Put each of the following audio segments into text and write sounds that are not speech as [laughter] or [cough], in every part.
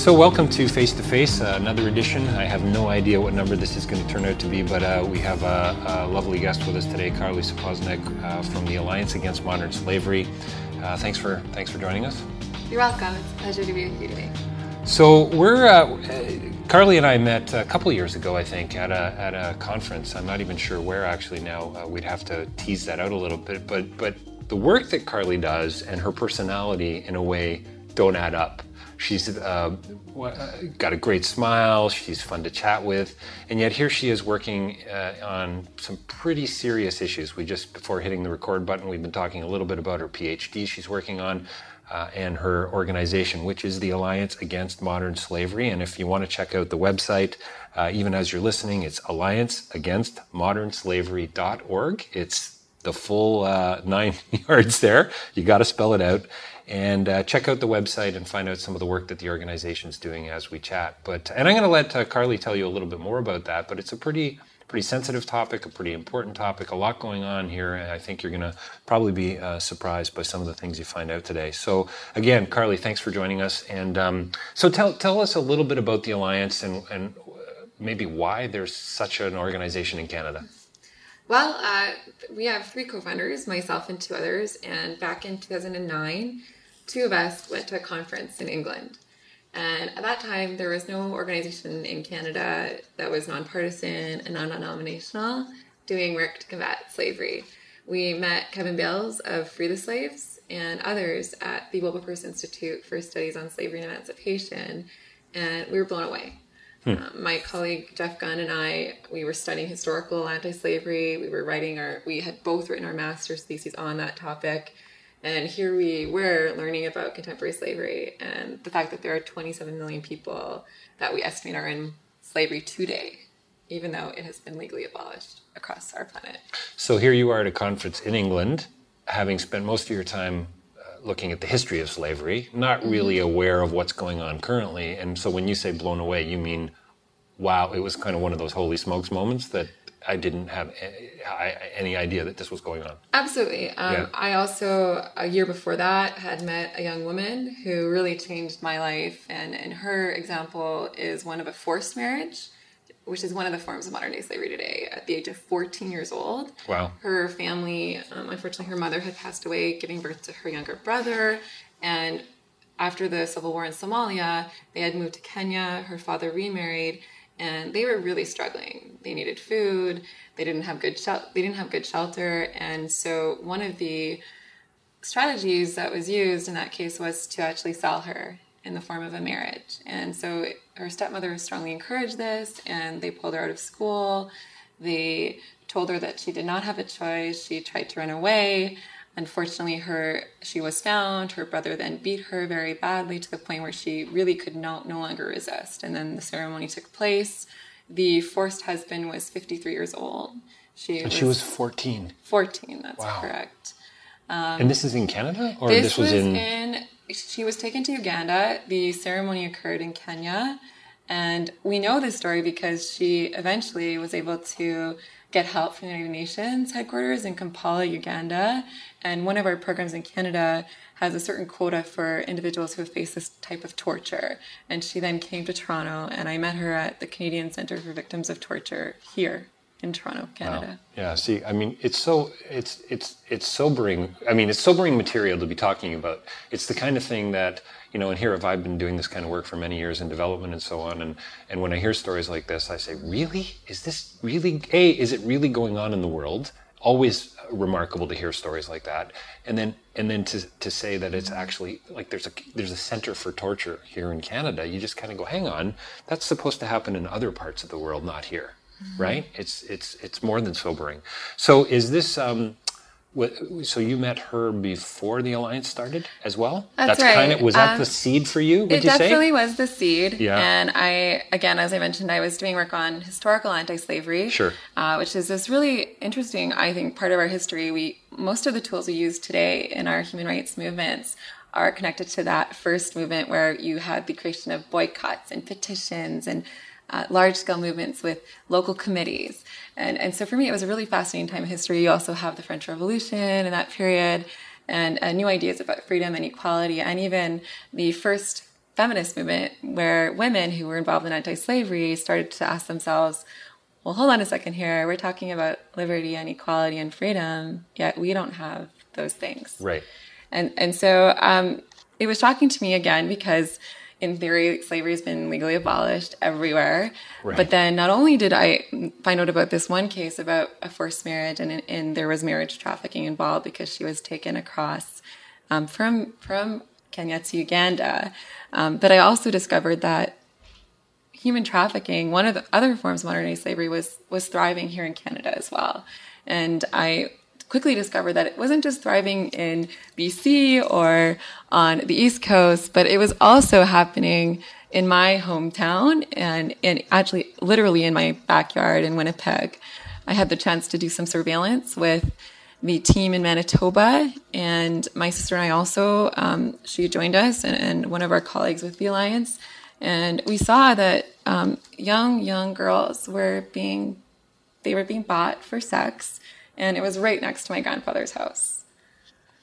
So, welcome to Face to Face, uh, another edition. I have no idea what number this is going to turn out to be, but uh, we have a, a, lovely guest with us today, Carly Sapoznik uh, from the Alliance Against Modern Slavery. Uh, thanks for thanks for joining us. You're welcome. It's a pleasure to be with you today. So, we're uh, Carly and I met a couple years ago, I think, at a at a conference. I'm not even sure where actually now. Uh, we'd have to tease that out a little bit, but but the work that Carly does and her personality, in a way, don't add up. She's uh, got a great smile. She's fun to chat with, and yet here she is working uh, on some pretty serious issues. We just before hitting the record button, we've been talking a little bit about her PhD she's working on. Uh, and her organization, which is the Alliance Against Modern Slavery. And if you want to check out the website, uh, even as you're listening, it's allianceagainstmodernslavery.org. It's the full uh, nine [laughs] yards there. You got to spell it out and uh, check out the website and find out some of the work that the organization is doing as we chat. But and I'm going to let uh, Carly tell you a little bit more about that. But it's a pretty pretty sensitive topic, a pretty important topic, a lot going on here. And I think you're going to probably be uh, surprised by some of the things you find out today. So again, Carly, thanks for joining us. And um, so tell tell us a little bit about the alliance and and maybe why there's such an organization in Canada. Well, uh, we have three co-founders, myself and two others, and back in 2009 two of us went to a conference in England. And at that time, there was no organization in Canada that was nonpartisan and non denominational doing work to combat slavery. We met Kevin Bales of Free the Slaves and others at the Wilberforce Institute for Studies on Slavery and Emancipation, and we were blown away. Hmm. Um, my colleague Jeff Gunn and I, we were studying historical anti-slavery. We were writing our, we had both written our master's theses on that topic, and here we were learning about contemporary slavery and the fact that there are 27 million people that we estimate are in slavery today, even though it has been legally abolished across our planet. So here you are at a conference in England, having spent most of your time uh, looking at the history of slavery, not really mm-hmm. aware of what's going on currently. And so when you say blown away, you mean, wow, it was kind of one of those holy smokes moments that I didn't have any idea that this was going on. Absolutely. Um, yeah. I also, a year before that, had met a young woman who really changed my life. And, and her example is one of a forced marriage, which is one of the forms of modern day slavery today. At the age of 14 years old, wow. her family, um, unfortunately, her mother had passed away, giving birth to her younger brother. And after the civil war in Somalia, they had moved to Kenya. Her father remarried and they were really struggling. They needed food. They didn't have good shel- they didn't have good shelter, and so one of the strategies that was used in that case was to actually sell her in the form of a marriage. And so her stepmother strongly encouraged this, and they pulled her out of school. They told her that she did not have a choice. She tried to run away. Unfortunately, her she was found. Her brother then beat her very badly to the point where she really could no, no longer resist. And then the ceremony took place. The forced husband was 53 years old. She and was she was 14. 14, that's wow. correct. Um, and this is in Canada, or this, this was, was in... in? She was taken to Uganda. The ceremony occurred in Kenya, and we know this story because she eventually was able to get help from the United Nations headquarters in Kampala, Uganda. And one of our programs in Canada has a certain quota for individuals who have faced this type of torture. And she then came to Toronto, and I met her at the Canadian Center for Victims of Torture here in Toronto, Canada. Wow. Yeah, see, I mean, it's so it's it's it's sobering. I mean, it's sobering material to be talking about. It's the kind of thing that you know, and here have I been doing this kind of work for many years in development and so on. And, and when I hear stories like this, I say, really? Is this really, A, is it really going on in the world? Always remarkable to hear stories like that. And then, and then to, to say that it's actually like there's a, there's a center for torture here in Canada. You just kind of go, hang on, that's supposed to happen in other parts of the world, not here. Mm-hmm. Right? It's, it's, it's more than sobering. So is this, um, so you met her before the alliance started as well. That's, That's right. Kind of, was that um, the seed for you? Would it you definitely say? was the seed. Yeah. And I, again, as I mentioned, I was doing work on historical anti-slavery. Sure. Uh, which is this really interesting, I think, part of our history. We most of the tools we use today in our human rights movements are connected to that first movement where you had the creation of boycotts and petitions and uh, large scale movements with local committees. And, and so for me, it was a really fascinating time in history. You also have the French Revolution in that period and uh, new ideas about freedom and equality, and even the first feminist movement where women who were involved in anti slavery started to ask themselves, well, hold on a second here. We're talking about liberty and equality and freedom, yet we don't have those things. Right. And, and so um, it was shocking to me again because in theory, slavery has been legally abolished everywhere. Right. But then not only did I find out about this one case about a forced marriage and, and there was marriage trafficking involved because she was taken across um, from, from Kenya to Uganda, um, but I also discovered that human trafficking, one of the other forms of modern day slavery, was, was thriving here in Canada as well. And I quickly discovered that it wasn't just thriving in BC or on the East Coast, but it was also happening in my hometown and, and actually literally in my backyard in Winnipeg. I had the chance to do some surveillance with the team in Manitoba, and my sister and I also, um, she joined us, and, and, one of our colleagues with the Alliance, and we saw that um, young young girls were being they were being bought for sex and it was right next to my grandfather's house.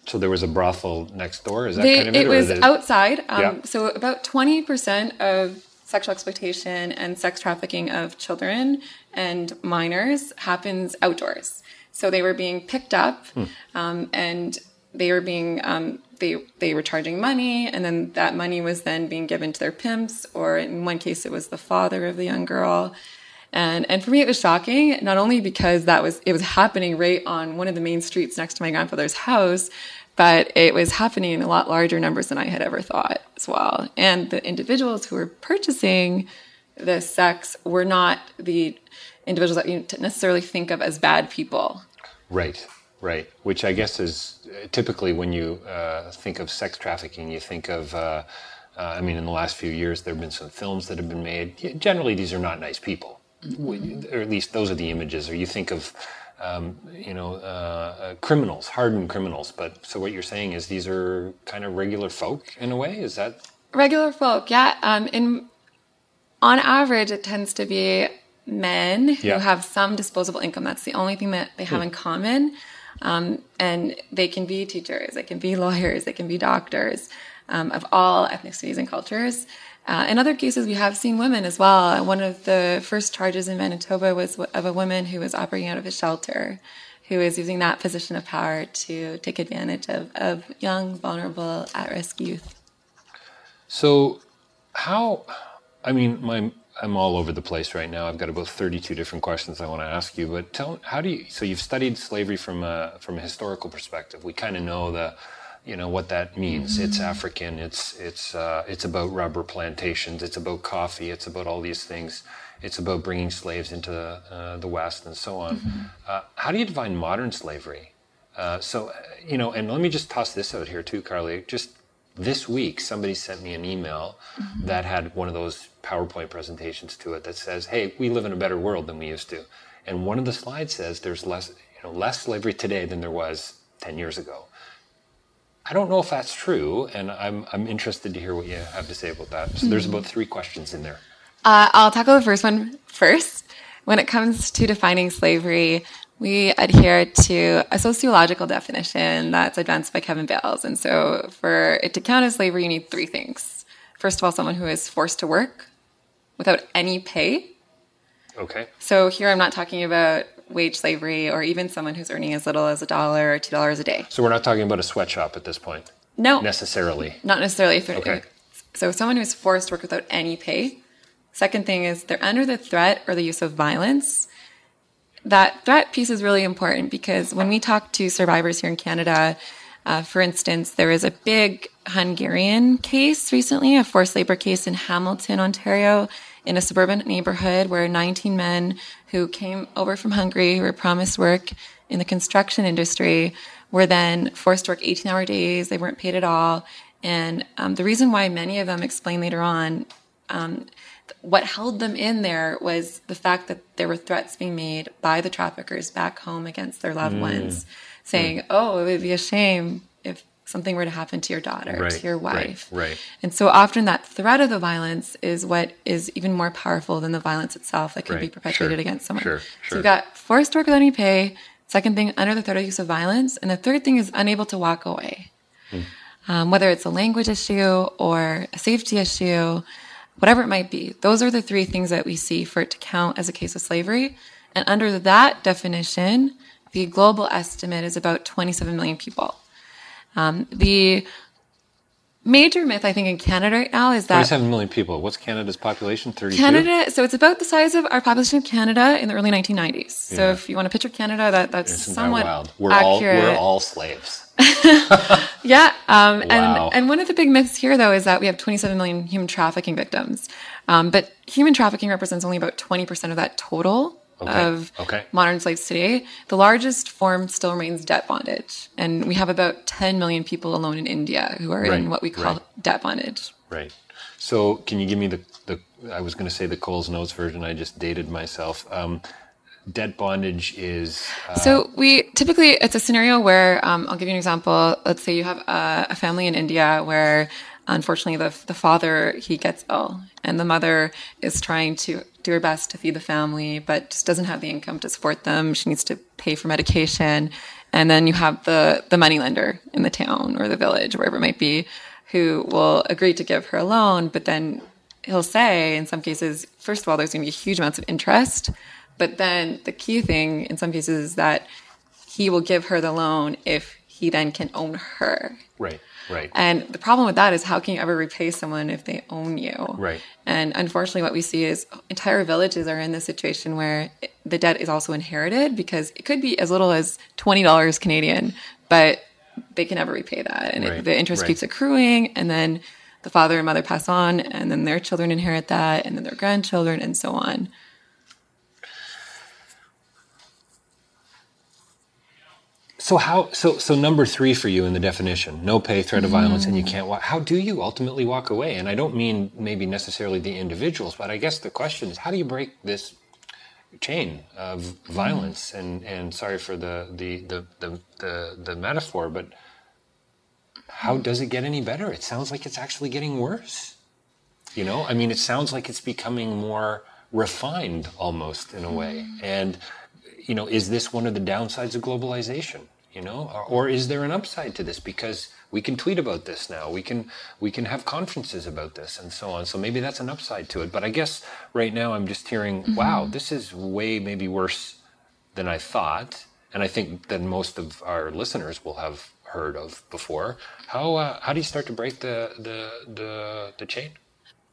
So there was a brothel next door. Is that they, kind of it? It was outside. Um, yeah. So about twenty percent of sexual exploitation and sex trafficking of children and minors happens outdoors. So they were being picked up, hmm. um, and they were being um, they they were charging money, and then that money was then being given to their pimps, or in one case it was the father of the young girl. And, and for me, it was shocking, not only because that was, it was happening right on one of the main streets next to my grandfather's house, but it was happening in a lot larger numbers than I had ever thought as well. And the individuals who were purchasing the sex were not the individuals that you necessarily think of as bad people. Right, right. Which I guess is typically when you uh, think of sex trafficking, you think of. Uh, uh, I mean, in the last few years, there have been some films that have been made. Generally, these are not nice people or at least those are the images. Or you think of, um, you know, uh, uh, criminals, hardened criminals. But so what you're saying is these are kind of regular folk in a way. Is that regular folk? Yeah. Um, in on average, it tends to be men who Yeah. have some disposable income. That's the only thing that they have in common. Um, and they can be teachers, they can be lawyers, they can be doctors um, of all ethnicities and cultures. Uh, in other cases, we have seen women as well. One of the first charges in Manitoba was of a woman who was operating out of a shelter, who was using that position of power to take advantage of, of young, vulnerable, at risk youth. So, how? I mean, my I'm all over the place right now. I've got about 32 different questions I want to ask you. But tell, how do you? So you've studied slavery from a from a historical perspective. We kind of know the, you know, what that means. It's African. It's it's uh, it's about rubber plantations. It's about coffee. It's about all these things. It's about bringing slaves into uh, the West and so on. Uh, how do you define modern slavery? Uh, so, you know, and let me just toss this out here too, Carly. Just this week, somebody sent me an email that had one of those PowerPoint presentations to it that says, "Hey, we live in a better world than we used to," and one of the slides says there's less, you know, less slavery today than there was ten years ago. I don't know if that's true, and I'm I'm interested to hear what you have to say about that. So there's about three questions in there. Uh, I'll tackle the first one first. When it comes to defining slavery, we adhere to a sociological definition that's advanced by Kevin Bales. And so, for it to count as slavery, you need three things. First of all, someone who is forced to work without any pay. Okay. So, here I'm not talking about wage slavery or even someone who's earning as little as a dollar or two dollars a day. So we're not talking about a sweatshop at this point, No, necessarily. not necessarily. If Okay. So someone who's forced to work without any pay. Second thing is they're under the threat or the use of violence. That threat piece is really important because when we talk to survivors here in Canada, uh, for instance, there was a big Hungarian case recently, a forced labor case in Hamilton, Ontario, in a suburban neighborhood where 19 men who came over from Hungary, who were promised work in the construction industry, were then forced to work 18 hour days. They weren't paid at all. And um, the reason why many of them explain later on um, what held them in there was the fact that there were threats being made by the traffickers back home against their loved ones, saying, "Oh, it would be a shame something were to happen to your daughter, Right, to your wife." right. And so often that threat of the violence is what is even more powerful than the violence itself that could be Right, perpetrated sure, against someone. sure, So sure. you've got forced work without any pay. Second thing, under the threat of use of violence, and the third thing is unable to walk away um, whether it's a language issue or a safety issue, whatever it might be. Those are the three things that we see for it to count as a case of slavery. And under that definition, the global estimate is about 27 million people. Um, the major myth, I think, in Canada right now is that 27 million people. What's Canada's population? 32? Canada, so it's about the size of our population of Canada in the early 1990s. So Yeah. if you want to picture Canada, that, that's Isn't somewhat that wild? We're all, we're all slaves. [laughs] [laughs] Yeah, um, and Wow. and one of the big myths here, though, is that we have 27 million human trafficking victims, um, but human trafficking represents only about 20 percent of that total Okay, of okay. modern slaves today. The largest form still remains debt bondage, and we have about 10 million people alone in India who are Right, in what we call right. debt bondage. Right. So, can you give me the, the I was going to say the Coles Notes version. I just dated myself. Um, debt bondage is. Uh, So we typically it's a scenario where um, I'll give you an example. Let's say you have a, a family in India where unfortunately the the father he gets ill and the mother is trying to do her best to feed the family but just doesn't have the income to support them. She needs to pay for medication, and then you have the the money lender in the town or the village wherever it might be who will agree to give her a loan, but then he'll say in some cases, first of all, there's going to be huge amounts of interest. But then the key thing in some cases is that he will give her the loan if he then can own her. right. Right. And the problem with that is how can you ever repay someone if they own you? Right. And unfortunately, what we see is entire villages are in this situation where the debt is also inherited because it could be as little as $20 Canadian, but they can never repay that. And Right, it, the interest right. keeps accruing. And then the father and mother pass on, and then their children inherit that, and then their grandchildren, and so on. So how? So so number three for you in the definition: no pay, threat of violence, and you mm. can't walk. How do you ultimately walk away? And I don't mean maybe necessarily the individuals, but I guess the question is: how do you break this chain of violence? Mm. And and sorry for the the the the the, the metaphor, but how mm. does it get any better? It sounds like it's actually getting worse. You know, I mean, it sounds like it's becoming more refined almost in a way. And, you know, is this one of the downsides of globalization? You know, or, or is there an upside to this? Because we can tweet about this now. We can we can have conferences about this and so on. So maybe that's an upside to it. But I guess right now I'm just hearing, mm-hmm. wow, this is way maybe worse than I thought, and I think that most of our listeners will have heard of before. How uh, how do you start to break the the the, the chain?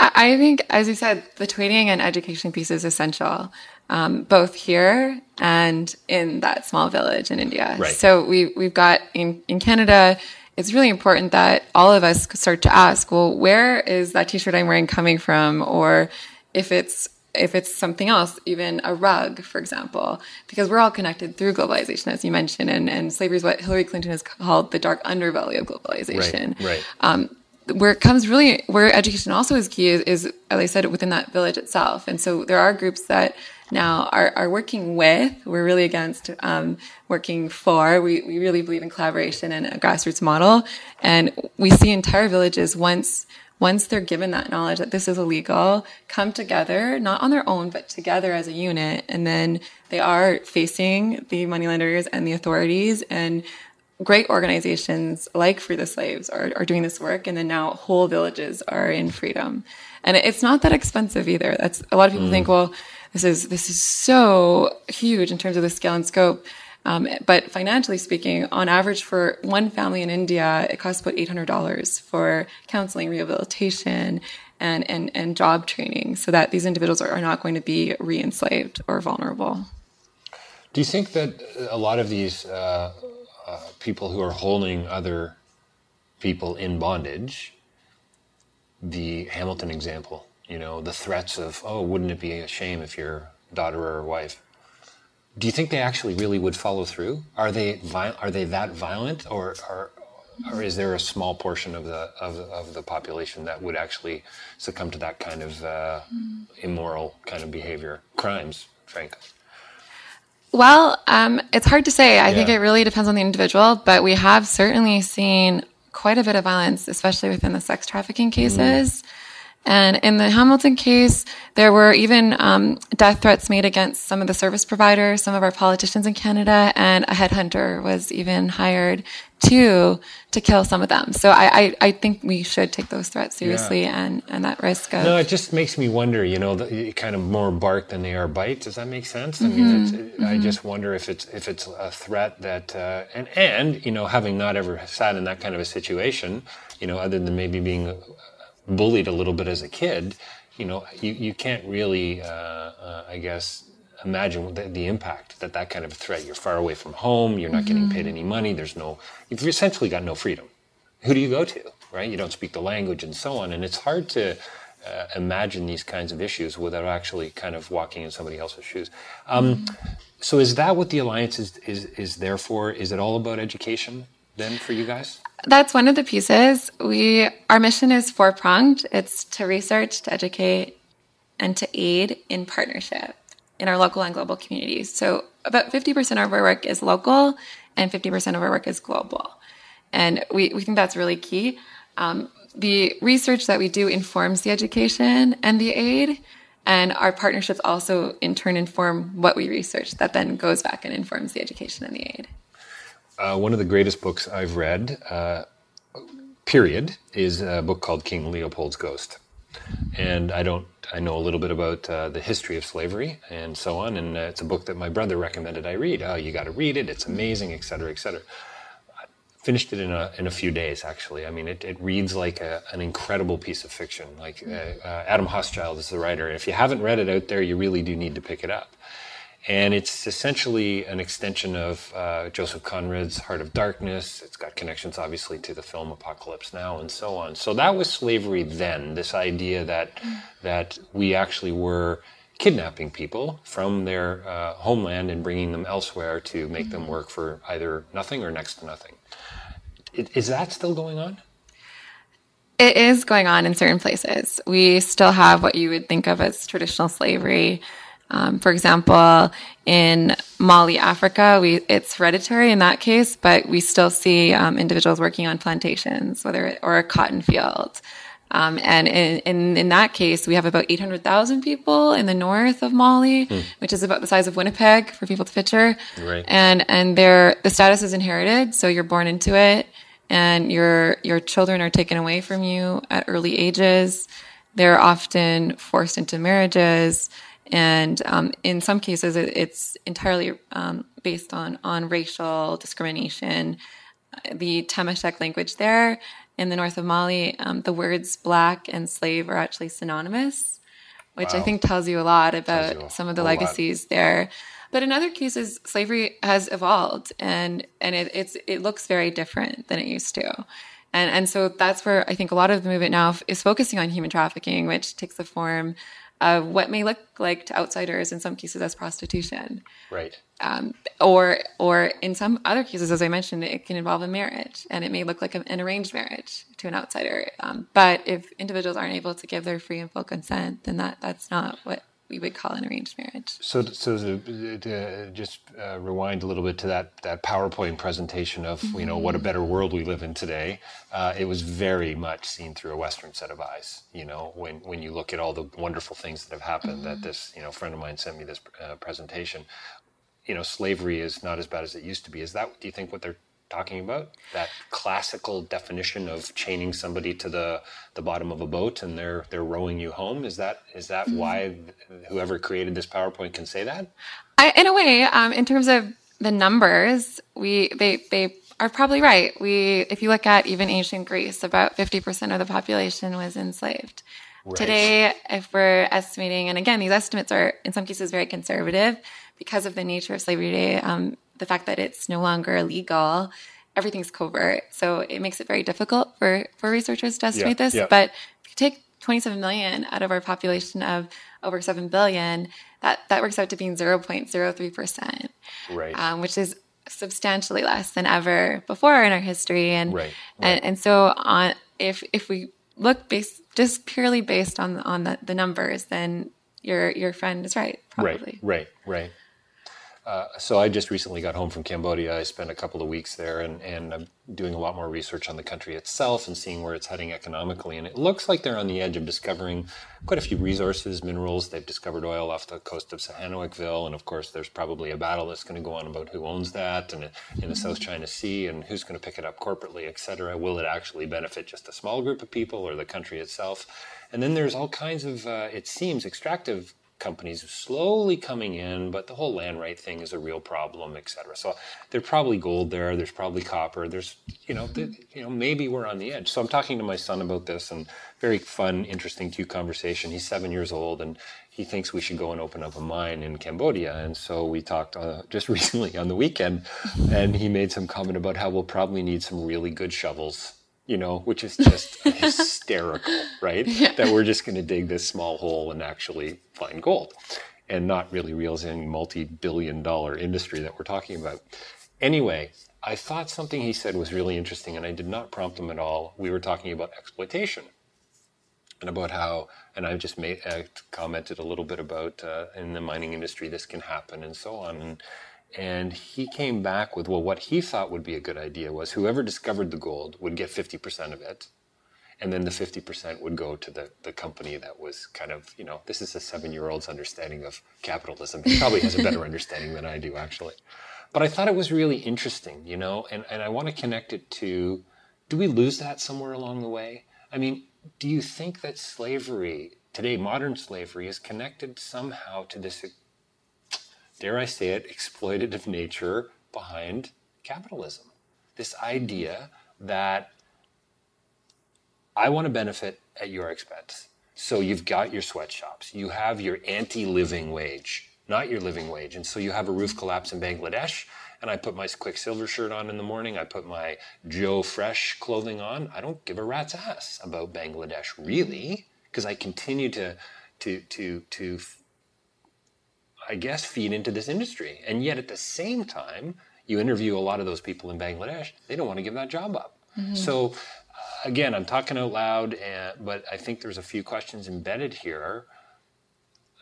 I think, as you said, the tweeting and education piece is essential, um, both here and in that small village in India. Right. So we we've got in in Canada. It's really important that all of us start to ask, well, where is that T-shirt I'm wearing coming from, or if it's if it's something else, even a rug, for example, because we're all connected through globalization, as you mentioned, and, and slavery is what Hillary Clinton has called the dark underbelly of globalization. Right. right. Um, where it comes really, where education also is key is, is, as I said, within that village itself. And so there are groups that now are, are working with. We're really against um, working for. We, we really believe in collaboration and a grassroots model. And we see entire villages once once they're given that knowledge that this is illegal, come together, not on their own, but together as a unit. And then they are facing the moneylenders and the authorities and great organizations like Free the Slaves are, are doing this work. And then now whole villages are in freedom. And it's not that expensive either. That's a lot of people mm. think, well, this is, this is so huge in terms of the scale and scope. Um, but financially speaking, on average for one family in India, it costs about $800 for counseling, rehabilitation, and, and, and job training so that these individuals are, are not going to be re enslaved or vulnerable. Do you think that a lot of these uh, uh, people who are holding other people in bondage, the Hamilton example, you know, the threats of, oh, wouldn't it be a shame if your daughter or wife do you think they actually really would follow through? Are they are they that violent, or, or or is there a small portion of the of, of the population that would actually succumb to that kind of uh, immoral kind of behavior, crimes, frankly? Well, um, it's hard to say. I yeah. think it really depends on the individual, but we have certainly seen quite a bit of violence, especially within the sex trafficking cases. Mm. And in the Hamilton case, there were even um, death threats made against some of the service providers, some of our politicians in Canada, and a headhunter was even hired to to kill some of them. So I, I, I think we should take those threats seriously yeah. and, and that risk of. No, it just makes me wonder. You know, the, kind of more bark than they are bite. Does that make sense? I mean, mm-hmm. mm-hmm. I just wonder if it's if it's a threat that uh, and and you know, having not ever sat in that kind of a situation, you know, other than maybe being bullied a little bit as a kid, you know, you, you can't really, uh, uh, I guess, imagine the, the, impact that that kind of threat. You're far away from home. You're not mm-hmm. getting paid any money. There's no, you've essentially got no freedom. Who do you go to, right? You don't speak the language and so on. And it's hard to uh, imagine these kinds of issues without actually kind of walking in somebody else's shoes. Um, mm-hmm. So is that what the Alliance is, is, is there for? Is it all about education then for you guys? That's one of the pieces. We our mission is four pronged. It's to research, to educate, and to aid in partnership in our local and global communities. So about 50% of our work is local and 50% of our work is global. And we, we think that's really key. Um, the research that we do informs the education and the aid. And our partnerships also in turn inform what we research that then goes back and informs the education and the aid. Uh, one of the greatest books I've read, uh, period, is a book called King Leopold's Ghost. And I don't, I know a little bit about uh, the history of slavery and so on. And uh, it's a book that my brother recommended I read. Oh, you got to read it. It's amazing, et cetera, et cetera. I finished it in a, in a few days, actually. I mean, it, it reads like a, an incredible piece of fiction. Like uh, uh, Adam Hochschild is the writer. If you haven't read it out there, you really do need to pick it up. And it's essentially an extension of uh, Joseph Conrad's Heart of Darkness. It's got connections, obviously, to the film Apocalypse Now and so on. So that was slavery then, this idea that, that we actually were kidnapping people from their uh, homeland and bringing them elsewhere to make them work for either nothing or next to nothing. Is that still going on? It is going on in certain places. We still have what you would think of as traditional slavery um, for example, in Mali, Africa, we, it's hereditary in that case, but we still see um, individuals working on plantations, whether it, or a cotton field. Um, and in, in, in, that case, we have about 800,000 people in the north of Mali, hmm. which is about the size of Winnipeg for people to picture. Right. And, and their, the status is inherited. So you're born into it and your, your children are taken away from you at early ages. They're often forced into marriages. And um, in some cases, it, it's entirely um, based on, on racial discrimination. The Tamashek language there in the north of Mali, um, the words black and slave are actually synonymous, which wow. I think tells you a lot about some of the legacies lot. there. But in other cases, slavery has evolved and, and it, it's, it looks very different than it used to. And, and so that's where I think a lot of the movement now is focusing on human trafficking, which takes the form of what may look like to outsiders in some cases as prostitution. Right. Um, or, or in some other cases, as I mentioned, it can involve a marriage, and it may look like an arranged marriage to an outsider. Um, but if individuals aren't able to give their free and full consent, then that that's not what we would call an arranged marriage. So, so to, to just uh, rewind a little bit to that that PowerPoint presentation of mm-hmm. you know what a better world we live in today. Uh, it was very much seen through a Western set of eyes. You know, when when you look at all the wonderful things that have happened, mm-hmm. that this you know friend of mine sent me this uh, presentation. You know, slavery is not as bad as it used to be. Is that do you think what they're talking about? That classical definition of chaining somebody to the, the bottom of a boat and they're they're rowing you home. Is that is that mm-hmm. why whoever created this PowerPoint can say that? I, in a way, um, in terms of the numbers, we they they are probably right. We if you look at even ancient Greece, about fifty percent of the population was enslaved. Right. Today, if we're estimating, and again, these estimates are in some cases very conservative because of the nature of slavery today. Um, the fact that it's no longer illegal, everything's covert. So it makes it very difficult for, for researchers to estimate yeah, this. Yeah. But if you take 27 million out of our population of over 7 billion, that, that works out to being 0.03%, right. Um, which is substantially less than ever before in our history. And, right, right. and, and so on, if, if we look based, just purely based on, on the, the numbers, then your, your friend is right, probably. Right, right, right. Uh, so I just recently got home from Cambodia. I spent a couple of weeks there, and, and I'm doing a lot more research on the country itself and seeing where it's heading economically. And it looks like they're on the edge of discovering quite a few resources, minerals. They've discovered oil off the coast of Sihanoukville, and of course, there's probably a battle that's going to go on about who owns that, and in the South China Sea, and who's going to pick it up corporately, et cetera. Will it actually benefit just a small group of people or the country itself? And then there's all kinds of, uh, it seems, extractive companies slowly coming in, but the whole land right thing is a real problem, et cetera. So there's probably gold there. There's probably copper. There's, you know, you know, maybe we're on the edge. So I'm talking to my son about this, and very fun, interesting two conversation. He's seven years old, and he thinks we should go and open up a mine in Cambodia. And so we talked uh, [laughs] just recently on the weekend, and he made some comment about how we'll probably need some really good shovels you know, which is just [laughs] hysterical, right? Yeah. That we're just going to dig this small hole and actually find gold and not really realizing multi-billion dollar industry that we're talking about. Anyway, I thought something he said was really interesting and I did not prompt him at all. We were talking about exploitation and about how, and I've just made, uh, commented a little bit about uh, in the mining industry, this can happen and so on. And and he came back with, well, what he thought would be a good idea was whoever discovered the gold would get 50% of it. And then the 50% would go to the, the company that was kind of, you know, this is a seven year old's understanding of capitalism. He probably has a better [laughs] understanding than I do, actually. But I thought it was really interesting, you know, and, and I want to connect it to do we lose that somewhere along the way? I mean, do you think that slavery, today, modern slavery, is connected somehow to this dare I say it, exploitative nature behind capitalism. This idea that I want to benefit at your expense. So you've got your sweatshops, you have your anti living wage, not your living wage. And so you have a roof collapse in Bangladesh, and I put my Quiksilver shirt on in the morning, I put my Joe Fresh clothing on. I don't give a rat's ass about Bangladesh, really, because I continue to, to, to, to I guess, feed into this industry. And yet at the same time, you interview a lot of those people in Bangladesh, they don't want to give that job up. Mm-hmm. So, uh, again, I'm talking out loud, and, but I think there's a few questions embedded here.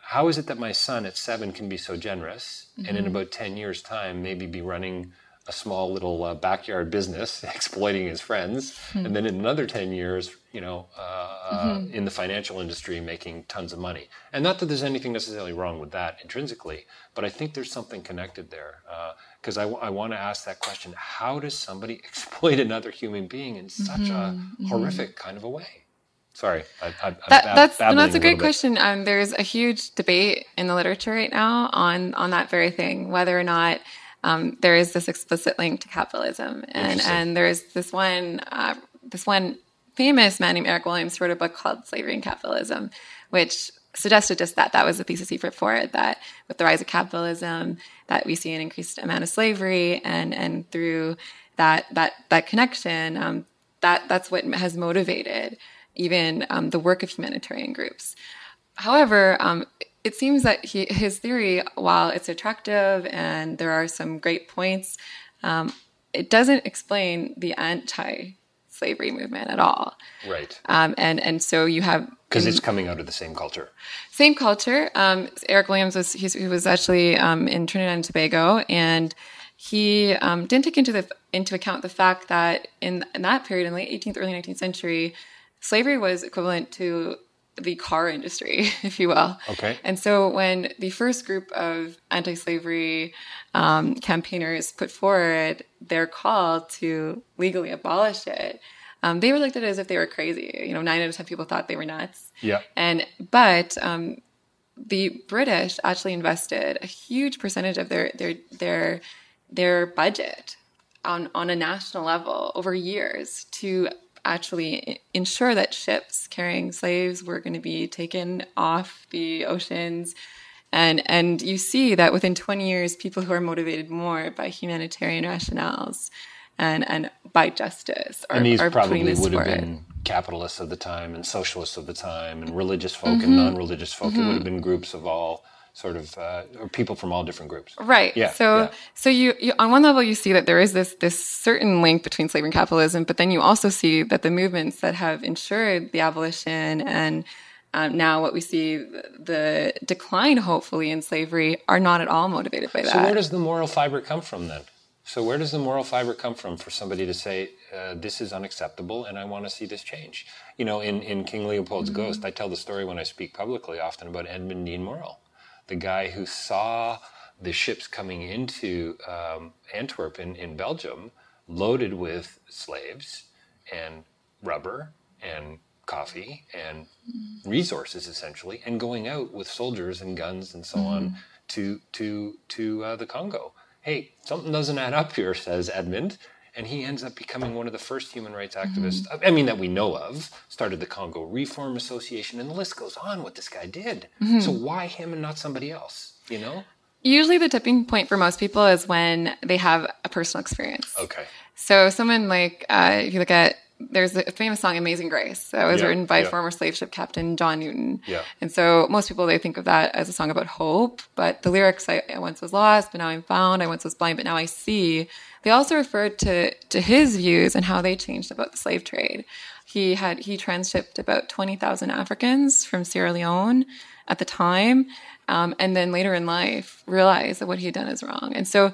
How is it that my son at seven can be so generous mm-hmm. and in mm-hmm. about 10 years' time maybe be running a small little uh, backyard business [laughs] exploiting his friends, Hmm. and then in another 10 years, you know, uh, Mm-hmm. in the financial industry making tons of money. And not that there's anything necessarily wrong with that intrinsically, but I think there's something connected there. Because I, I want to ask that question how does somebody [laughs] exploit another human being in such a horrific kind of a way? Sorry, I, I, I'm That, bab- that's that's a little great bit. question. Um, there's a huge debate in the literature right now on on that very thing, whether or not um, there is this explicit link to capitalism, and and there's this one uh, this one famous man named Eric Williams wrote a book called Slavery and Capitalism, which suggested just that. That was the thesis he put forward that with the rise of capitalism that we see an increased amount of slavery and and through that that that connection um, that that's what has motivated even um, the work of humanitarian groups. However, um, it seems that he, his theory, while it's attractive and there are some great points, um, it doesn't explain the anti-slavery movement at all. Right. Um, and and so you have Because it's coming out of the same culture. same culture. Um, Eric Williams was he's, he was actually um, in Trinidad and Tobago, and he um, didn't take into the into account the fact that in, in that period, in the late 18th, early 19th century, slavery was equivalent to the car industry, [laughs] if you will. Okay. And so when the first group of anti-slavery um, campaigners put forward their call to legally abolish it, um, they were looked at as if they were crazy. You know, nine out of ten people thought they were nuts. Yeah. And but um, the British actually invested a huge percentage of their their their their budget on on a national level over years to actually ensure that ships carrying slaves were going to be taken off the oceans and and you see that within 20 years people who are motivated more by humanitarian rationales and and by justice are, and these are probably would have been capitalists of the time and socialists of the time and religious folk Mm-hmm. and non-religious folk. It would have been groups of all sort of uh, or people from all different groups. Right. Yeah, So yeah. so you, you on one level you see that there is this this certain link between slavery and capitalism, but then you also see that the movements that have ensured the abolition and um, now what we see the, decline hopefully in slavery are not at all motivated by that. So where does the moral fiber come from then? So where does the moral fiber come from for somebody to say uh, this is unacceptable and I want to see this change? You know, in, in King Leopold's Mm-hmm. Ghost, I tell the story when I speak publicly often about Edmund Dene Morel, the guy who saw the ships coming into um, Antwerp in, in Belgium loaded with slaves and rubber and coffee and resources essentially and going out with soldiers and guns and so on to to to uh, the Congo. Hey, something doesn't add up here, [laughs] says Edmund, and he ends up becoming one of the first human rights activists. I mean, that we know of. Started the Congo Reform Association, and the list goes on. What this guy did. So why him and not somebody else? You know? Usually the tipping point for most people is when they have a personal experience. Okay. So someone like uh, if you look at there's a famous song "Amazing Grace" that was Yeah, written by yeah. former slave ship captain John Newton. Yeah. And so most people they think of that as a song about hope, but the lyrics "I, I once was lost, but now I'm found. I once was blind, but now I see." They also referred to to his views and how they changed about the slave trade. He had he transshipped about twenty thousand Africans from Sierra Leone at the time, um, and then later in life realized that what he had done is wrong. And so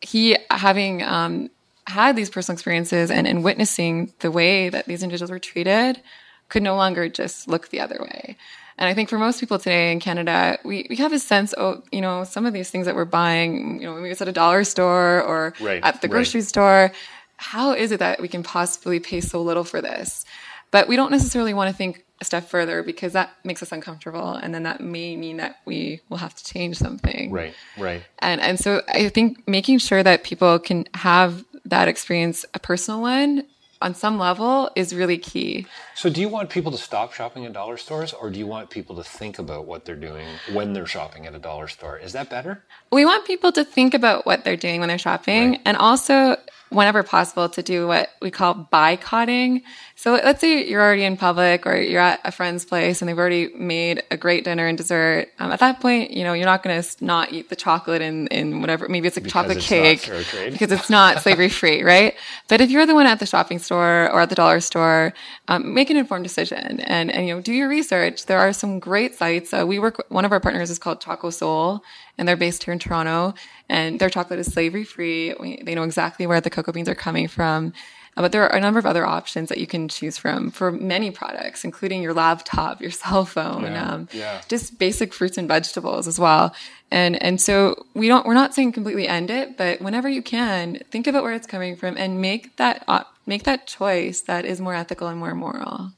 he having um, had these personal experiences and, and witnessing the way that these individuals were treated could no longer just look the other way. And I think for most people today in Canada, we, we have a sense, of, you know, some of these things that we're buying, you know, maybe it's at a dollar store or Right, at the right. grocery store. How is it that we can possibly pay so little for this? But we don't necessarily want to think a step further because that makes us uncomfortable. And then that may mean that we will have to change something. Right. Right. And and so I think making sure that people can have that experience, a personal one, on some level, is really key. So, do you want people to stop shopping at dollar stores, or do you want people to think about what they're doing when they're shopping at a dollar store? Is that better? We want people to think about what they're doing when they're shopping, Right. and also, whenever possible, to do what we call boycotting. So let's say you're already in public or you're at a friend's place and they've already made a great dinner and dessert. Um, at that point, you know, you're not going to not eat the chocolate in, in whatever, maybe it's a Because chocolate it's cake not fair trade. because it's not slavery free, [laughs] right? But if you're the one at the shopping store or at the dollar store, um, make an informed decision and, and, you know, do your research. There are some great sites. Uh, we work, one of our partners is called ChocoSol and they're based here in Toronto and their chocolate is slavery free. We, they know exactly where the cocoa beans are coming from. Uh, But there are a number of other options that you can choose from for many products, including your laptop, your [laughs] cell phone, Yeah, um, yeah. just basic fruits and vegetables as well. And and so we don't we're not saying completely end it, but whenever you can, think about where it's coming from and make that op- make that choice that is more ethical and more moral.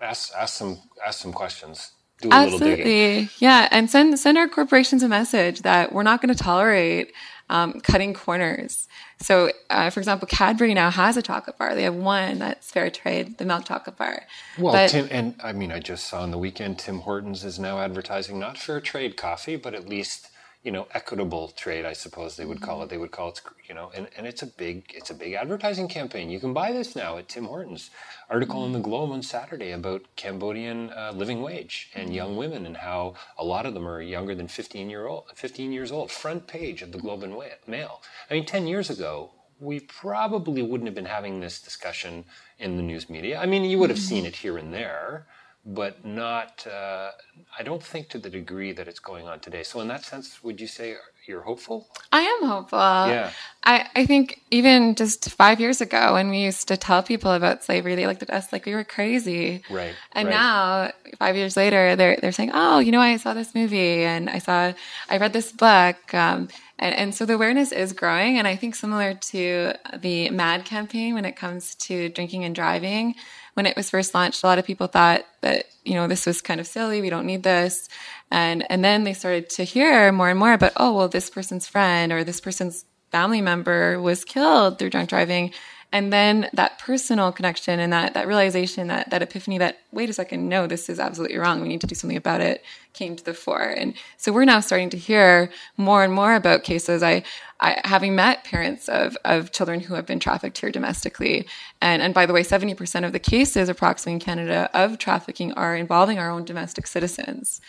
Ask ask some ask some questions. Do a little digging. Absolutely, yeah, and send send our corporations a message that we're not going to tolerate um, cutting corners. So, uh, for example, Cadbury now has a chocolate bar. They have one that's fair trade, the milk chocolate bar. Well, But- Tim, and I mean, I just saw on the weekend Tim Hortons is now advertising not fair trade coffee, but at least you know equitable trade. I suppose they would call it. Mm-hmm. They would call it, you know, and, and it's a big it's a big advertising campaign. You can buy this now at Tim Hortons. Article in mm-hmm. the Globe on Saturday about Cambodian uh, living wage and mm-hmm. young women and how a lot of them are younger than 15 year old 15 years old. Front page of the Globe and Mail. I mean, 10 years ago. We probably wouldn't have been having this discussion in the news media. I mean, you would have seen it here and there, but not, uh, I don't think to the degree that it's going on today. So, in that sense, would you say you're hopeful? I am hopeful. Yeah. I, I think even just five years ago when we used to tell people about slavery, they looked at us like we were crazy. Right, And right. now, five years later, they're, they're saying, oh, you know, I saw this movie and I saw, I read this book. Um, and, and so the awareness is growing. And I think similar to the MADD campaign when it comes to drinking and driving, when it was first launched, a lot of people thought that, you know, this was kind of silly. We don't need this. And, and then they started to hear more and more about, oh, well, this person's friend or this person's family member was killed through drunk driving. And then that personal connection and that, that realization, that, that epiphany that, wait a second, no, this is absolutely wrong. We need to do something about it came to the fore. And so we're now starting to hear more and more about cases. I, I having met parents of, of children who have been trafficked here domestically. And, and by the way, 70% of the cases approximately in Canada of trafficking are involving our own domestic citizens.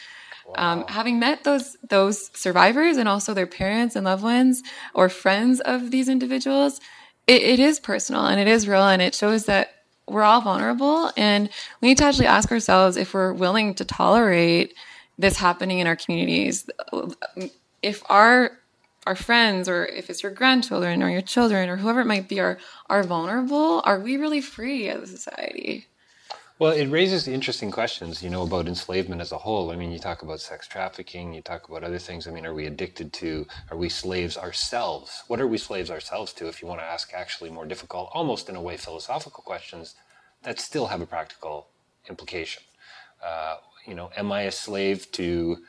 Um, having met those those survivors and also their parents and loved ones or friends of these individuals, it, it is personal and it is real and it shows that we're all vulnerable and we need to actually ask ourselves if we're willing to tolerate this happening in our communities. If our our friends or if it's your grandchildren or your children or whoever it might be are are vulnerable, are we really free as a society? Well, it raises interesting questions, you know, about enslavement as a whole. I mean, you talk about sex trafficking, you talk about other things. I mean, are we addicted to, are we slaves ourselves? What are we slaves ourselves to? If you want to ask actually more difficult, almost in a way philosophical questions that still have a practical implication. Uh, you know, am I a slave to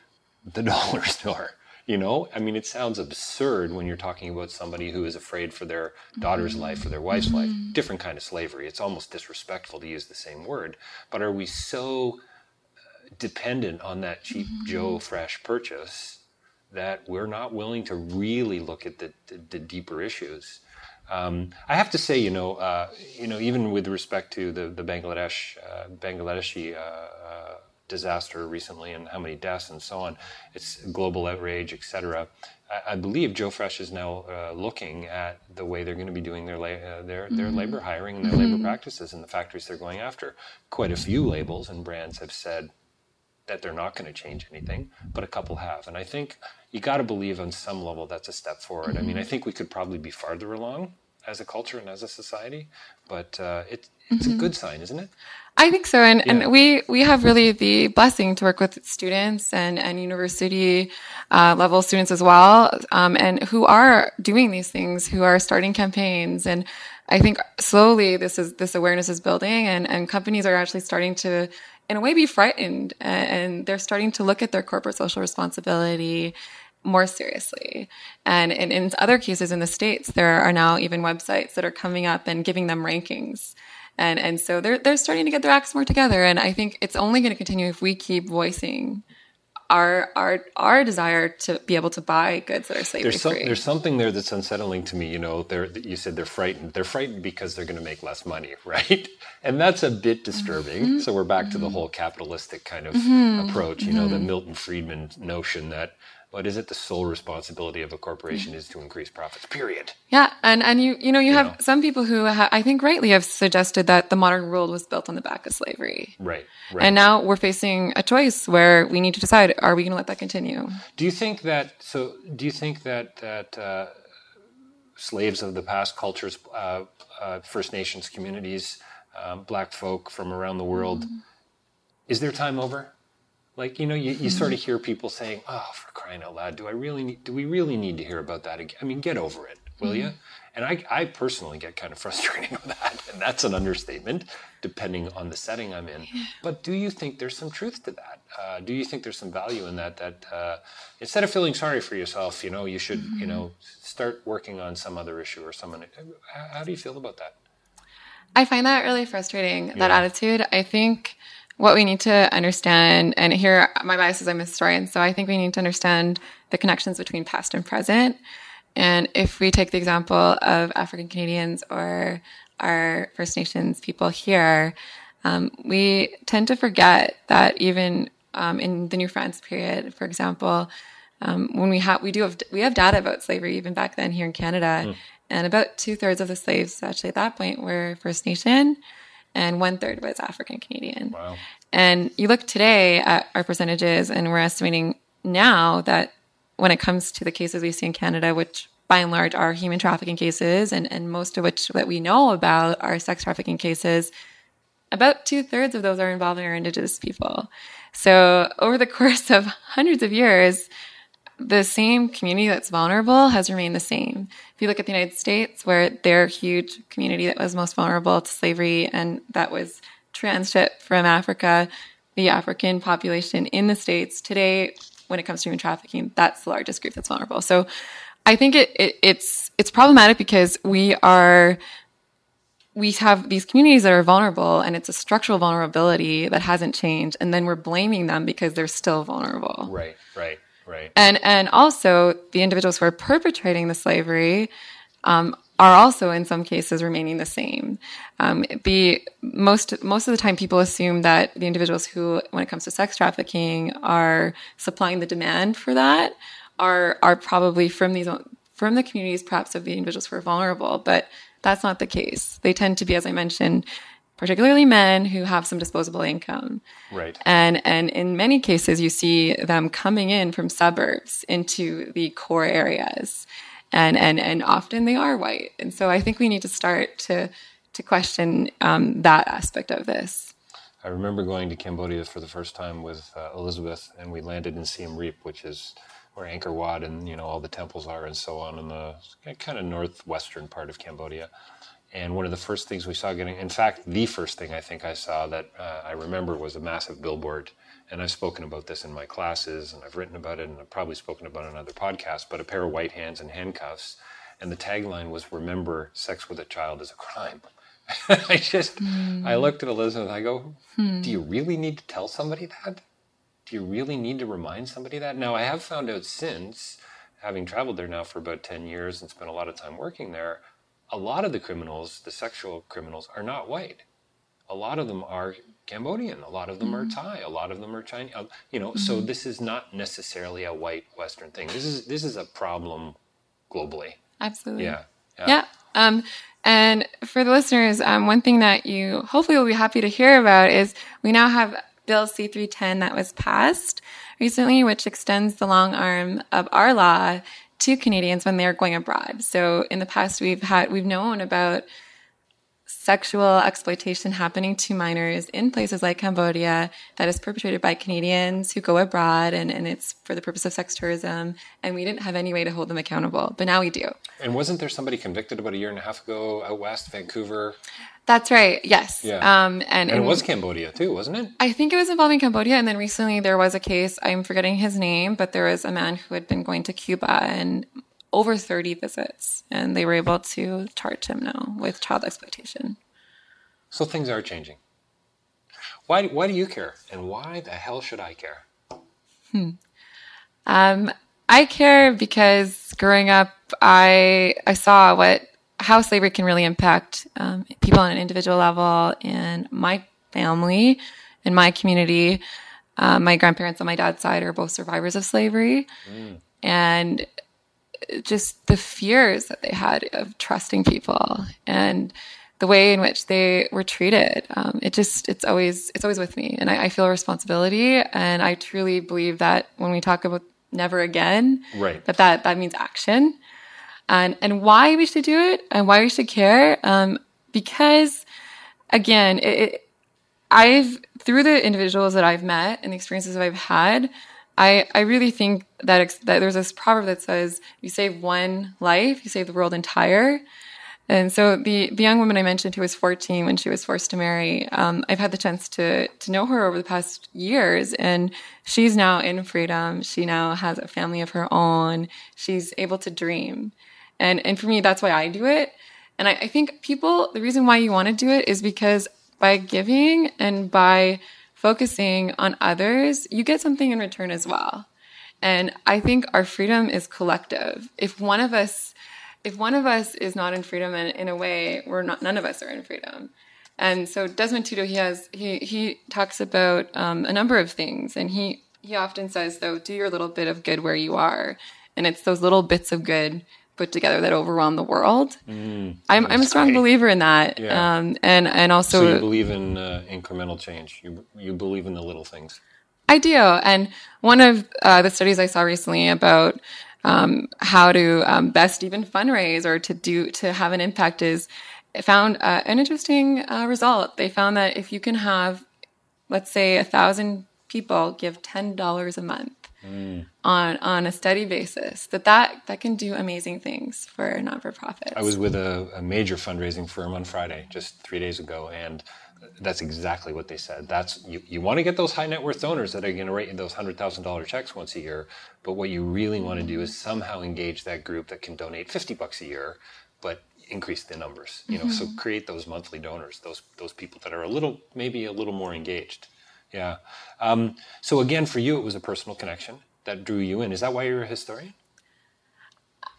the [laughs] dollar store? You know, I mean, it sounds absurd when you're talking about somebody who is afraid for their daughter's life or their wife's life. Different kind of slavery. It's almost disrespectful to use the same word. But are we so uh, dependent on that cheap Joe fresh purchase that we're not willing to really look at the, the, the deeper issues? Um, I have to say, you know, uh, you know, even with respect to the the Bangladesh uh, Bangladeshi uh, uh, disaster recently and how many deaths and so on, it's global outrage, etc. I, I believe Joe Fresh is now uh, looking at the way they're going to be doing their la- uh, their their labor hiring and their labor practices in the factories they're going after. Quite a few labels and brands have said that they're not going to change anything, but a couple have. And I think you got to believe on some level that's a step forward. I mean, I think we could probably be farther along as a culture and as a society, but uh, it, it's a good sign, isn't it? I think so, and, Yeah. and we we have really the blessing to work with students and and university uh, level students as well, um, and who are doing these things, who are starting campaigns, and I think slowly this is this awareness is building, and and companies are actually starting to, in a way, be frightened, and, and they're starting to look at their corporate social responsibility more seriously. And in, in other cases in the States, there are now even websites that are coming up and giving them rankings. And, and so they're, they're starting to get their acts more together. And I think it's only going to continue if we keep voicing our our our desire to be able to buy goods that are slavery there's some, free. There's something there that's unsettling to me. You know, they're, you said they're frightened. They're frightened because they're going to make less money, [laughs] right? And that's a bit disturbing. Mm-hmm. So we're back to the mm-hmm. whole capitalistic kind of mm-hmm. approach. You know, the mm-hmm. Milton Friedman notion that what is it? The sole responsibility of a corporation is to increase profits. Period. Yeah, and and you you know you, you have know. some people who ha- I think rightly have suggested that the modern world was built on the back of slavery. Right. Right. And now we're facing a choice where we need to decide: Are we going to let that continue? Do you think that? So, do you think that that uh, slaves of the past cultures, uh, uh, First Nations communities, um, Black folk from around the world, mm-hmm. is their time over? Like you know, you, you sort of hear people saying, "Oh, for crying out loud, do I really need? Do we really need to hear about that again? I mean, get over it, will mm-hmm. you?" And I, I personally get kind of frustrated [laughs] with that, and that's an understatement, depending on the setting I'm in. But do you think there's some truth to that? Uh, do you think there's some value in that? That uh, instead of feeling sorry for yourself, you know, you should, mm-hmm. you know, start working on some other issue or someone. How, how do you feel about that? I find that really frustrating. Yeah. That attitude. I think what we need to understand, and here my bias is I'm a historian, so I think we need to understand the connections between past and present. And if we take the example of African Canadians or our First Nations people here, um, we tend to forget that even um, in the New France period, for example, um, when we have we do have we have data about slavery even back then here in Canada, mm. and about two thirds of the slaves actually at that point were First Nation and one third was African Canadian. Wow. And you look today at our percentages, and we're estimating now that when it comes to the cases we see in Canada, which by and large are human trafficking cases, and, and most of which that we know about are sex trafficking cases, about two thirds of those are involving our Indigenous people. So over the course of hundreds of years, the same community that's vulnerable has remained the same. If you look at the United States, where their huge community that was most vulnerable to slavery and that was transshipped from Africa, the African population in the States today, when it comes to human trafficking, that's the largest group that's vulnerable. So I think it, it, it's it's problematic because we are we have these communities that are vulnerable and it's a structural vulnerability that hasn't changed and then we're blaming them because they're still vulnerable. Right, right. Right. And and also the individuals who are perpetrating the slavery um, are also in some cases remaining the same. Um, the most most of the time, people assume that the individuals who, when it comes to sex trafficking, are supplying the demand for that are are probably from these from the communities, perhaps of the individuals who are vulnerable, but that's not the case. They tend to be, as I mentioned, particularly men who have some disposable income. Right. And and in many cases you see them coming in from suburbs into the core areas. And and and often they are white. And so I think we need to start to to question um, that aspect of this. I remember going to Cambodia for the first time with uh, Elizabeth, and we landed in Siem Reap, which is where Angkor Wat and you know all the temples are and so on in the kind of northwestern part of Cambodia. And one of the first things we saw getting, in fact, the first thing I think I saw that uh, I remember was a massive billboard. And I've spoken about this in my classes and I've written about it and I've probably spoken about it on other podcasts, but a pair of white hands and handcuffs. And the tagline was, Remember, sex with a child is a crime. [laughs] I just, mm. I looked at Elizabeth I go, hmm. Do you really need to tell somebody that? Do you really need to remind somebody that? Now, I have found out since, having traveled there now for about 10 years and spent a lot of time working there, a lot of the criminals, the sexual criminals, are not white. A lot of them are Cambodian. A lot of them mm-hmm. are Thai. A lot of them are Chinese. Uh, you know, mm-hmm. so this is not necessarily a white Western thing. This is this is a problem globally. Absolutely. Yeah. Yeah. yeah. Um, and for the listeners, um, one thing that you hopefully will be happy to hear about is we now have Bill C 310 that was passed recently, which extends the long arm of our law to Canadians when they're going abroad. So in the past, we've had, we've known about sexual exploitation happening to minors in places like Cambodia that is perpetrated by Canadians who go abroad and, and it's for the purpose of sex tourism. And we didn't have any way to hold them accountable, but now we do. And wasn't there somebody convicted about a year and a half ago out west, Vancouver? That's right. Yes. Yeah. Um, and, and, it was Cambodia too, wasn't it? I think it was involving Cambodia. And then recently there was a case, I'm forgetting his name, but there was a man who had been going to Cuba and over 30 visits. And they were able to charge him now with child exploitation. So things are changing. Why, why do you care? And why the hell should I care? Hmm. Um, I care because growing up, I I saw what how slavery can really impact um, people on an individual level in my family, in my community. Uh, my grandparents on my dad's side are both survivors of slavery, mm. and just the fears that they had of trusting people and the way in which they were treated. Um, it just it's always it's always with me, and I, I, feel a responsibility. And I truly believe that when we talk about never again, right. that that that means action, and and why we should do it and why we should care, um, because again, it, it, I've through the individuals that I've met and the experiences that I've had. I, I really think that, that there's this proverb that says, you save one life, you save the world entire. And so the, the young woman I mentioned who was 14 when she was forced to marry, um, I've had the chance to, to know her over the past years and she's now in freedom. She now has a family of her own. She's able to dream. And, and for me, that's why I do it. And I, I think people, the reason why you want to do it is because by giving and by focusing on others, you get something in return as well. And I think our freedom is collective. If one of us if one of us is not in freedom and in a way we're not none of us are in freedom and so desmond tutu he has he he talks about um, a number of things and he he often says though do your little bit of good where you are and it's those little bits of good put together that overwhelm the world mm, I'm, I'm a strong great. believer in that yeah. um, and and also so you believe in uh, incremental change you you believe in the little things I do. And one of uh, the studies I saw recently about um, how to um, best even fundraise or to do to have an impact is found uh, an interesting uh, result. They found that if you can have, let's say, a thousand people give ten dollars a month mm. on on a steady basis, that that that can do amazing things for non for profits. I was with a, a major fundraising firm on Friday, just three days ago, and that's exactly what they said. That's you, you want to get those high net worth donors that are going to write you those hundred thousand dollar checks once a year. But what you really want to do is somehow engage that group that can donate fifty bucks a year, but increase the numbers. You know, mm-hmm. so create those monthly donors, those those people that are a little maybe a little more engaged. Yeah. Um, so again, for you, it was a personal connection that drew you in. Is that why you're a historian?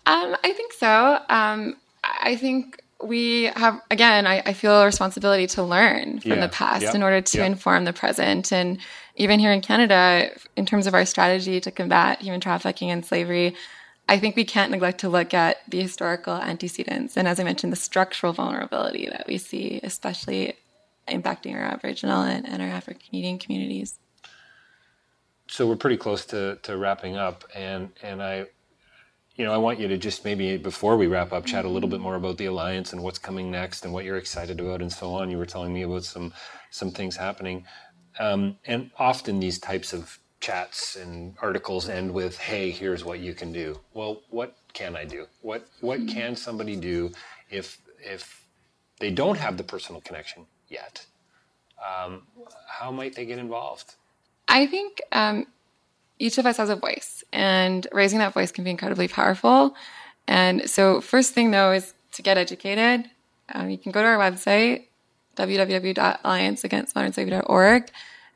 Um, I think so. Um, I think we have again I, I, feel a responsibility to learn from yeah, the past yeah, in order to yeah. inform the present and even here in canada in terms of our strategy to combat human trafficking and slavery i think we can't neglect to look at the historical antecedents and as i mentioned the structural vulnerability that we see especially impacting our aboriginal and, and our african canadian communities so we're pretty close to, to wrapping up and and i you know, I want you to just maybe before we wrap up, chat a little bit more about the alliance and what's coming next and what you're excited about and so on. You were telling me about some some things happening, um, and often these types of chats and articles end with, "Hey, here's what you can do." Well, what can I do? What what can somebody do if if they don't have the personal connection yet? Um, how might they get involved? I think um, each of us has a voice, and raising that voice can be incredibly powerful. And so, first thing though is to get educated. Um, you can go to our website, www.allianceagainstmodernslavery.org.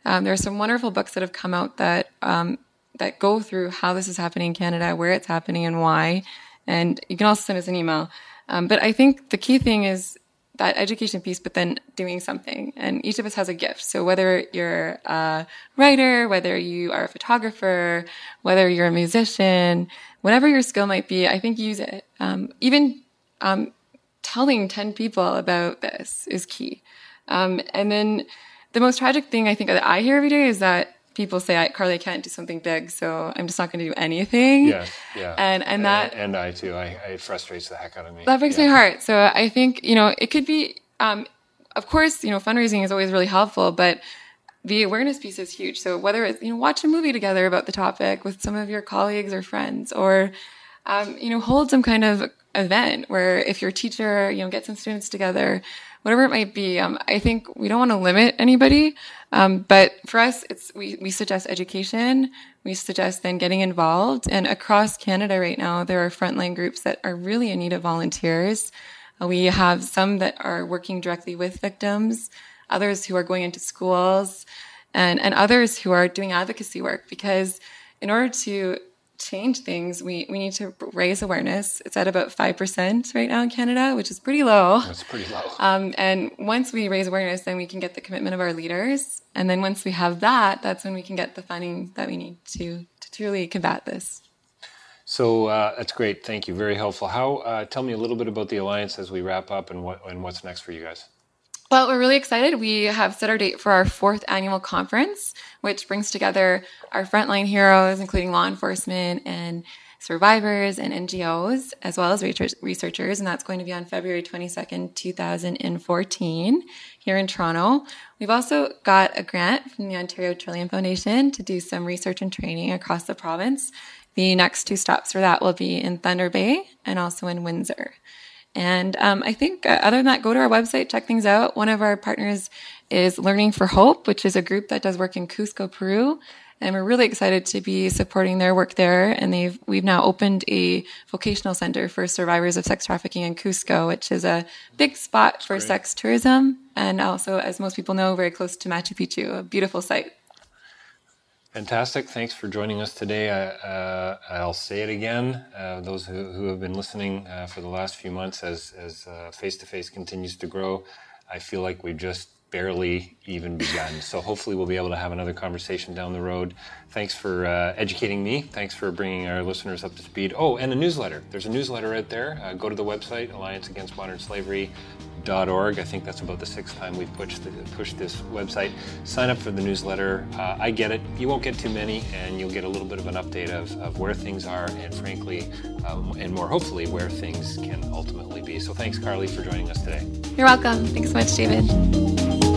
Um, there are some wonderful books that have come out that um, that go through how this is happening in Canada, where it's happening, and why. And you can also send us an email. Um, but I think the key thing is that education piece, but then doing something. And each of us has a gift. So whether you're a writer, whether you are a photographer, whether you're a musician, whatever your skill might be, I think use it. Um, even um, telling 10 people about this is key. Um, and then the most tragic thing I think that I hear every day is that people say, I, Carly, I can't do something big, so I'm just not going to do anything. Yeah, yeah. And, and that. And, and I too. I, it frustrates the heck out of me. That breaks yeah. my heart. So I think, you know, it could be, um, of course, you know, fundraising is always really helpful, but the awareness piece is huge. So whether it's, you know, watch a movie together about the topic with some of your colleagues or friends or, um, you know, hold some kind of event where if your teacher, you know, get some students together, whatever it might be. Um, I think we don't want to limit anybody, um, but for us, it's we we suggest education. We suggest then getting involved. And across Canada right now, there are frontline groups that are really in need of volunteers. Uh, we have some that are working directly with victims, others who are going into schools, and and others who are doing advocacy work because in order to change things, we, we need to raise awareness. It's at about 5% right now in Canada, which is pretty low. That's pretty low. Um, and once we raise awareness, then we can get the commitment of our leaders. And then once we have that, that's when we can get the funding that we need to, to truly combat this. So uh, that's great. Thank you. Very helpful. How? Uh, tell me a little bit about the alliance as we wrap up, and what and what's next for you guys. Well, we're really excited. We have set our date for our fourth annual conference, which brings together our frontline heroes, including law enforcement and survivors and NGOs, as well as researchers. And that's going to be on February 22nd, 2014, here in Toronto. We've also got a grant from the Ontario Trillium Foundation to do some research and training across the province. The next two stops for that will be in Thunder Bay and also in Windsor. And um, I think uh, other than that, go to our website, check things out. One of our partners is Learning for Hope, which is a group that does work in Cusco, Peru. And we're really excited to be supporting their work there. And they've, we've now opened a vocational center for survivors of sex trafficking in Cusco, which is a big spot for sex tourism. And also, as most people know, very close to Machu Picchu, a beautiful site. Fantastic. Thanks for joining us today. Uh, I'll say it again. Uh, those who, who, have been listening uh, for the last few months as face to face continues to grow, I feel like we've just barely even begun. So hopefully we'll be able to have another conversation down the road. Thanks for uh, educating me. Thanks for bringing our listeners up to speed. Oh, and a newsletter. There's a newsletter out there. Uh, go to the website, Alliance Against Modern Slavery. I think that's about the sixth time we've pushed, the, pushed this website. Sign up for the newsletter. Uh, I get it. You won't get too many, and you'll get a little bit of an update of, of where things are, and frankly, um, and more hopefully, where things can ultimately be. So thanks, Carly, for joining us today. You're welcome. Thanks so much, David.